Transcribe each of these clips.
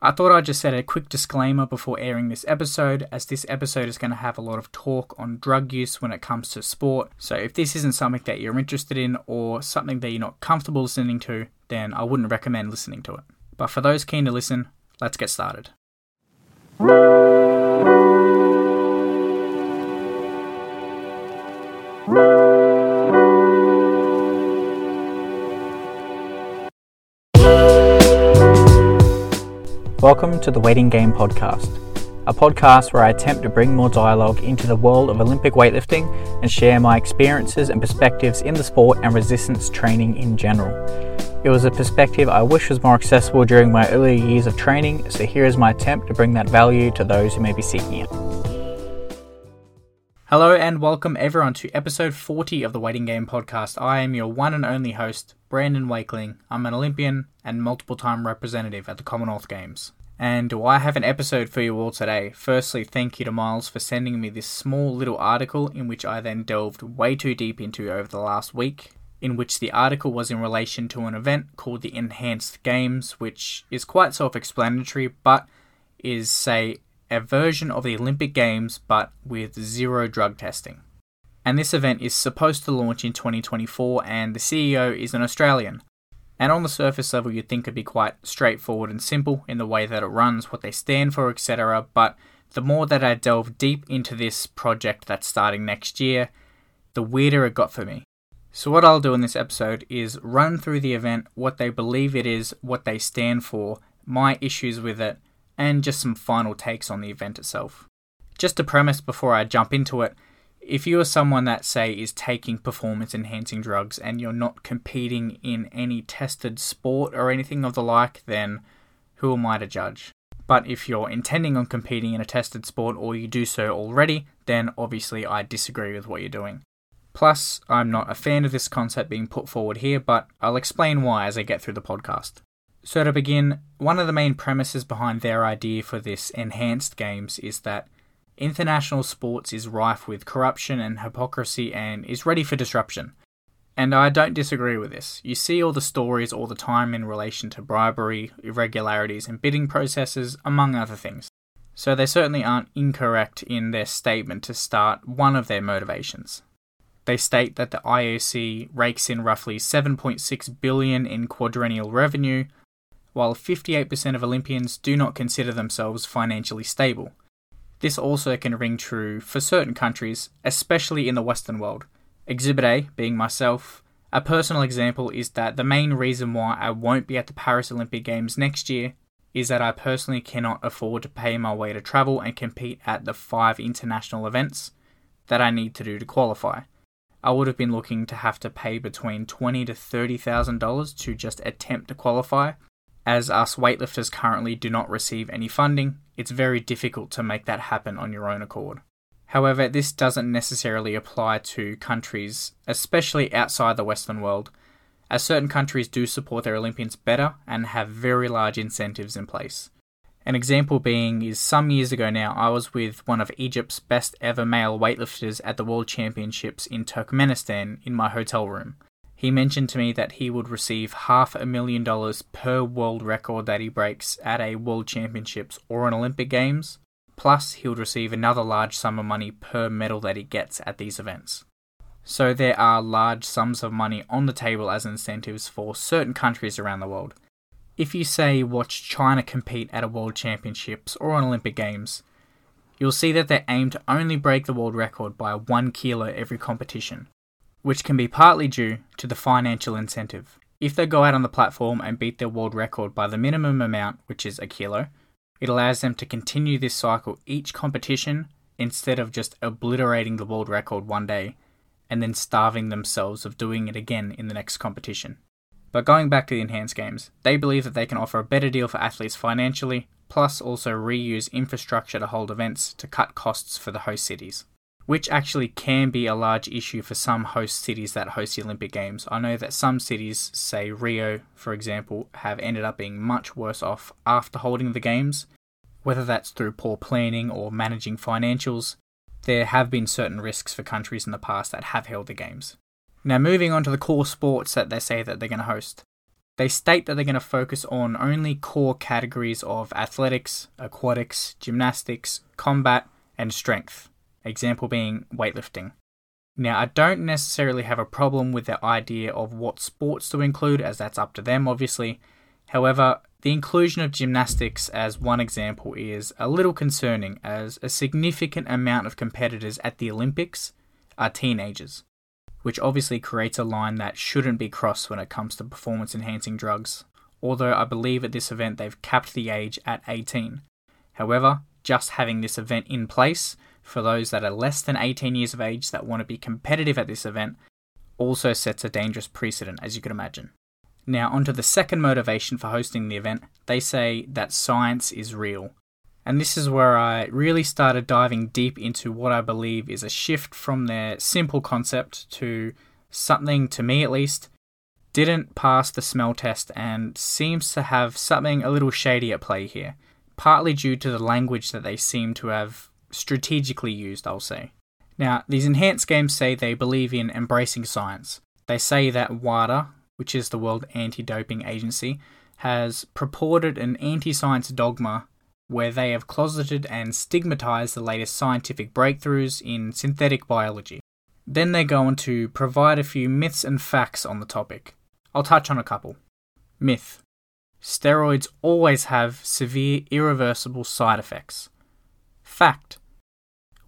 I thought I'd just set a quick disclaimer before airing this episode, as this episode is going to have a lot of talk on drug use when it comes to sport. So, if this isn't something that you're interested in or something that you're not comfortable listening to, then I wouldn't recommend listening to it. But for those keen to listen, let's get started. Welcome to the Waiting Game Podcast, a podcast where I attempt to bring more dialogue into the world of Olympic weightlifting and share my experiences and perspectives in the sport and resistance training in general. It was a perspective I wish was more accessible during my earlier years of training, so here is my attempt to bring that value to those who may be seeking it. Hello and welcome everyone to episode 40 of the Waiting Game podcast. I am your one and only host, Brandon Wakeling. I'm an Olympian and multiple time representative at the Commonwealth Games. And do I have an episode for you all today? Firstly, thank you to Miles for sending me this small little article in which I then delved way too deep into over the last week. In which the article was in relation to an event called the Enhanced Games, which is quite self explanatory but is, say, a version of the Olympic Games but with zero drug testing. And this event is supposed to launch in 2024, and the CEO is an Australian. And on the surface level, you'd think it'd be quite straightforward and simple in the way that it runs, what they stand for, etc. But the more that I delve deep into this project that's starting next year, the weirder it got for me. So, what I'll do in this episode is run through the event, what they believe it is, what they stand for, my issues with it, and just some final takes on the event itself. Just a premise before I jump into it if you are someone that, say, is taking performance enhancing drugs and you're not competing in any tested sport or anything of the like, then who am I to judge? But if you're intending on competing in a tested sport or you do so already, then obviously I disagree with what you're doing. Plus, I'm not a fan of this concept being put forward here, but I'll explain why as I get through the podcast. So, to begin, one of the main premises behind their idea for this enhanced games is that international sports is rife with corruption and hypocrisy and is ready for disruption. And I don't disagree with this. You see all the stories all the time in relation to bribery, irregularities, and bidding processes, among other things. So they certainly aren't incorrect in their statement to start one of their motivations. They state that the IOC rakes in roughly 7.6 billion in quadrennial revenue, while 58% of Olympians do not consider themselves financially stable. This also can ring true for certain countries, especially in the Western world. Exhibit A, being myself, a personal example is that the main reason why I won't be at the Paris Olympic Games next year is that I personally cannot afford to pay my way to travel and compete at the five international events that I need to do to qualify. I would have been looking to have to pay between twenty to thirty thousand dollars to just attempt to qualify, as us weightlifters currently do not receive any funding, it's very difficult to make that happen on your own accord. However, this doesn't necessarily apply to countries, especially outside the Western world, as certain countries do support their Olympians better and have very large incentives in place. An example being is some years ago now, I was with one of Egypt's best ever male weightlifters at the World Championships in Turkmenistan in my hotel room. He mentioned to me that he would receive half a million dollars per world record that he breaks at a World Championships or an Olympic Games, plus he would receive another large sum of money per medal that he gets at these events. So there are large sums of money on the table as incentives for certain countries around the world. If you say watch China compete at a World Championships or an Olympic Games, you'll see that they aim to only break the world record by one kilo every competition which can be partly due to the financial incentive. If they go out on the platform and beat their world record by the minimum amount, which is a kilo, it allows them to continue this cycle each competition instead of just obliterating the world record one day and then starving themselves of doing it again in the next competition. But going back to the enhanced games, they believe that they can offer a better deal for athletes financially, plus also reuse infrastructure to hold events to cut costs for the host cities which actually can be a large issue for some host cities that host the Olympic Games. I know that some cities, say Rio, for example, have ended up being much worse off after holding the Games, whether that's through poor planning or managing financials. There have been certain risks for countries in the past that have held the Games. Now, moving on to the core sports that they say that they're going to host. They state that they're going to focus on only core categories of athletics, aquatics, gymnastics, combat, and strength, example being weightlifting. Now, I don't necessarily have a problem with the idea of what sports to include, as that's up to them, obviously. However, the inclusion of gymnastics as one example is a little concerning, as a significant amount of competitors at the Olympics are teenagers, which obviously creates a line that shouldn't be crossed when it comes to performance enhancing drugs, although I believe at this event they've capped the age at 18. However, just having this event in place for those that are less than 18 years of age that want to be competitive at this event also sets a dangerous precedent, as you can imagine. Now, onto the second motivation for hosting the event, they say that science is real. And this is where I really started diving deep into what I believe is a shift from their simple concept to something, to me at least, didn't pass the smell test and seems to have something a little shady at play here, partly due to the language that they seem to have strategically used, I'll say. Now, these enhanced games say they believe in embracing science. They say that WADA, which is the World Anti Doping Agency, has purported an anti science dogma where they have closeted and stigmatized the latest scientific breakthroughs in synthetic biology. Then they go on to provide a few myths and facts on the topic. I'll touch on a couple. Myth Steroids always have severe, irreversible side effects. Fact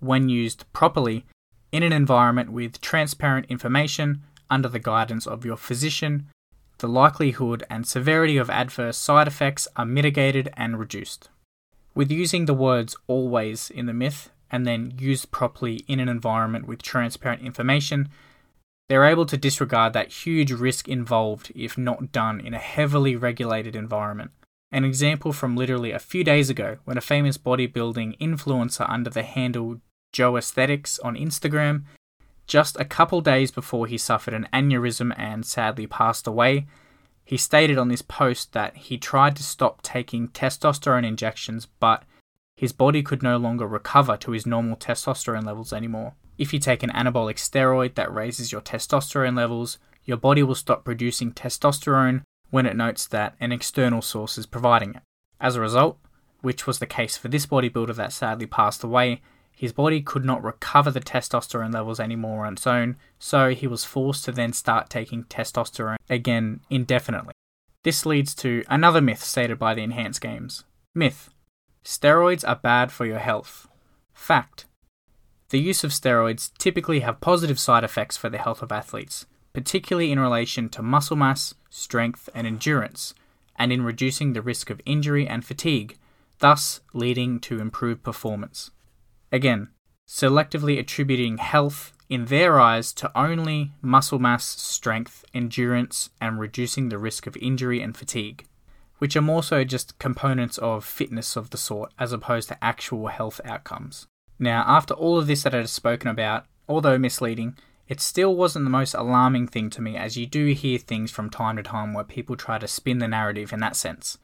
When used properly, in an environment with transparent information under the guidance of your physician, the likelihood and severity of adverse side effects are mitigated and reduced. With using the words always in the myth and then used properly in an environment with transparent information, they're able to disregard that huge risk involved if not done in a heavily regulated environment. An example from literally a few days ago when a famous bodybuilding influencer under the handle Joesthetics on Instagram, just a couple days before he suffered an aneurysm and sadly passed away, he stated on this post that he tried to stop taking testosterone injections, but his body could no longer recover to his normal testosterone levels anymore. If you take an anabolic steroid that raises your testosterone levels, your body will stop producing testosterone when it notes that an external source is providing it. As a result, which was the case for this bodybuilder that sadly passed away, his body could not recover the testosterone levels anymore on its own, so he was forced to then start taking testosterone again indefinitely. This leads to another myth stated by the Enhanced Games. Myth Steroids are bad for your health. Fact The use of steroids typically have positive side effects for the health of athletes, particularly in relation to muscle mass, strength, and endurance, and in reducing the risk of injury and fatigue, thus leading to improved performance. Again, selectively attributing health in their eyes to only muscle mass, strength, endurance, and reducing the risk of injury and fatigue, which are more so just components of fitness of the sort as opposed to actual health outcomes. Now, after all of this that I have spoken about, although misleading, it still wasn't the most alarming thing to me as you do hear things from time to time where people try to spin the narrative in that sense.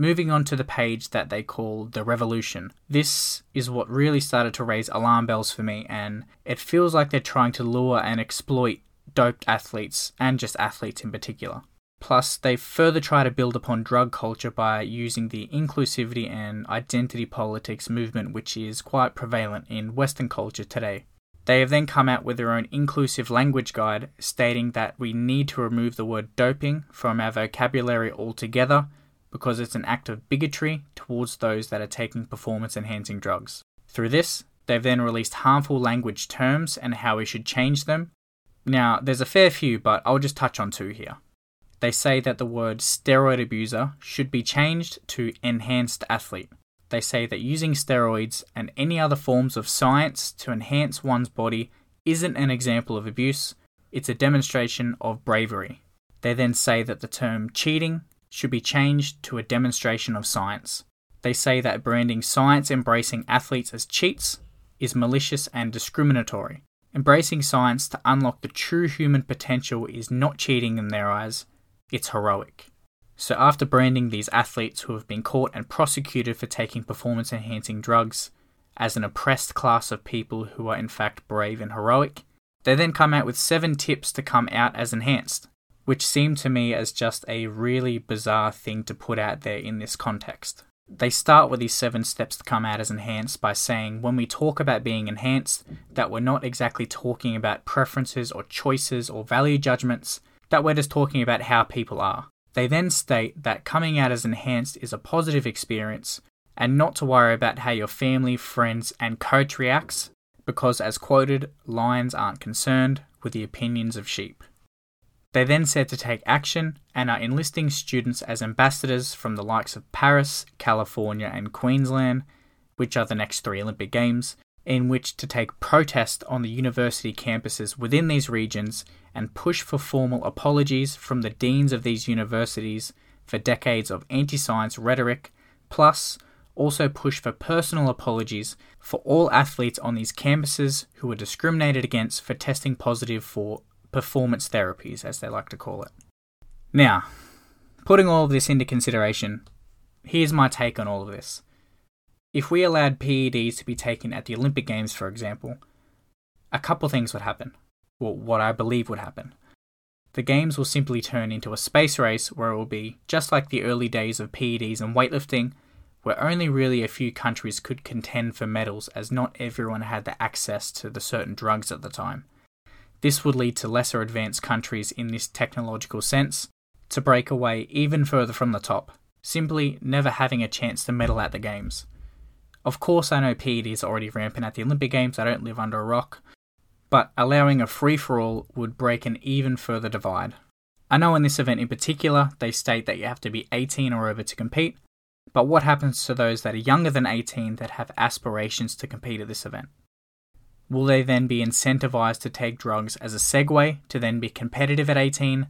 Moving on to the page that they call The Revolution. This is what really started to raise alarm bells for me, and it feels like they're trying to lure and exploit doped athletes, and just athletes in particular. Plus, they further try to build upon drug culture by using the inclusivity and identity politics movement, which is quite prevalent in Western culture today. They have then come out with their own inclusive language guide stating that we need to remove the word doping from our vocabulary altogether because it's an act of bigotry towards those that are taking performance enhancing drugs. Through this, they've then released harmful language terms and how we should change them. Now, there's a fair few, but I'll just touch on two here. They say that the word steroid abuser should be changed to enhanced athlete. They say that using steroids and any other forms of science to enhance one's body isn't an example of abuse, it's a demonstration of bravery. They then say that the term cheating should be changed to a demonstration of science. They say that branding science embracing athletes as cheats is malicious and discriminatory. Embracing science to unlock the true human potential is not cheating in their eyes, it's heroic. So, after branding these athletes who have been caught and prosecuted for taking performance enhancing drugs as an oppressed class of people who are in fact brave and heroic, they then come out with seven tips to come out as enhanced which seemed to me as just a really bizarre thing to put out there in this context. They start with these seven steps to come out as enhanced by saying when we talk about being enhanced, that we're not exactly talking about preferences or choices or value judgments, that we're just talking about how people are. They then state that coming out as enhanced is a positive experience and not to worry about how your family, friends, and coach reacts because, as quoted, lions aren't concerned with the opinions of sheep. They then said to take action and are enlisting students as ambassadors from the likes of Paris, California, and Queensland, which are the next three Olympic Games, in which to take protest on the university campuses within these regions and push for formal apologies from the deans of these universities for decades of anti science rhetoric, plus also push for personal apologies for all athletes on these campuses who were discriminated against for testing positive for performance therapies, as they like to call it. Now, putting all of this into consideration, here's my take on all of this. If we allowed PEDs to be taken at the Olympic Games, for example, a couple things would happen. Well, what I believe would happen. The Games will simply turn into a space race where it will be just like the early days of PEDs and weightlifting, where only really a few countries could contend for medals as not everyone had the access to the certain drugs at the time. This would lead to lesser advanced countries in this technological sense to break away even further from the top, simply never having a chance to medal at the Games. Of course, I know PED is already rampant at the Olympic Games, I don't live under a rock, but allowing a free for all would break an even further divide. I know in this event in particular, they state that you have to be 18 or over to compete, but what happens to those that are younger than 18 that have aspirations to compete at this event? Will they then be incentivized to take drugs as a segue to then be competitive at 18?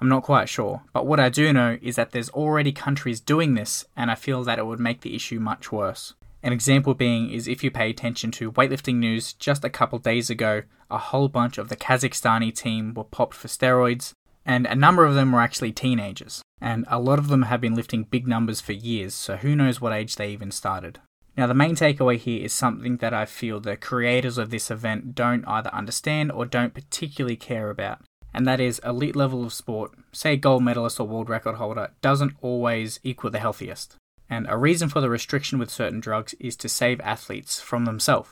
I'm not quite sure, but what I do know is that there's already countries doing this, and I feel that it would make the issue much worse. An example being is if you pay attention to weightlifting news, just a couple days ago, a whole bunch of the Kazakhstani team were popped for steroids, and a number of them were actually teenagers. And a lot of them have been lifting big numbers for years, so who knows what age they even started. Now, the main takeaway here is something that I feel the creators of this event don't either understand or don't particularly care about, and that is elite level of sport, say gold medalist or world record holder, doesn't always equal the healthiest. And a reason for the restriction with certain drugs is to save athletes from themselves.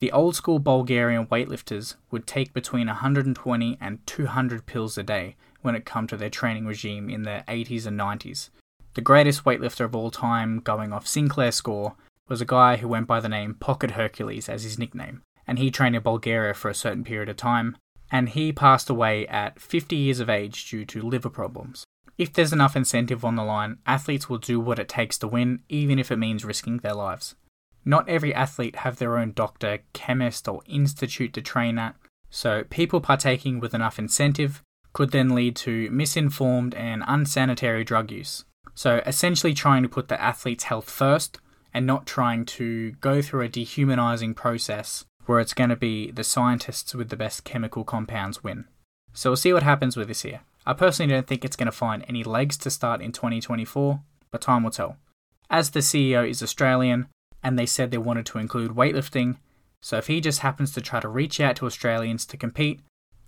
The old school Bulgarian weightlifters would take between 120 and 200 pills a day when it come to their training regime in the 80s and 90s. The greatest weightlifter of all time, going off Sinclair score, was a guy who went by the name Pocket Hercules as his nickname, and he trained in Bulgaria for a certain period of time, and he passed away at 50 years of age due to liver problems. If there's enough incentive on the line, athletes will do what it takes to win, even if it means risking their lives. Not every athlete have their own doctor, chemist, or institute to train at, so people partaking with enough incentive could then lead to misinformed and unsanitary drug use. So essentially trying to put the athlete's health first and not trying to go through a dehumanizing process where it's going to be the scientists with the best chemical compounds win. So we'll see what happens with this here. I personally don't think it's going to find any legs to start in 2024, but time will tell. As the CEO is Australian, and they said they wanted to include weightlifting, so if he just happens to try to reach out to Australians to compete,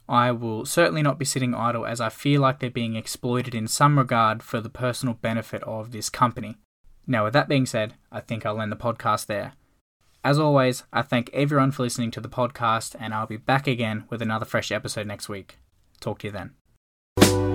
I will certainly not be sitting idle as I feel like they're being exploited in some regard for the personal benefit of this company. Now, with that being said, I think I'll end the podcast there. As always, I thank everyone for listening to the podcast, and I'll be back again with another fresh episode next week. Talk to you then.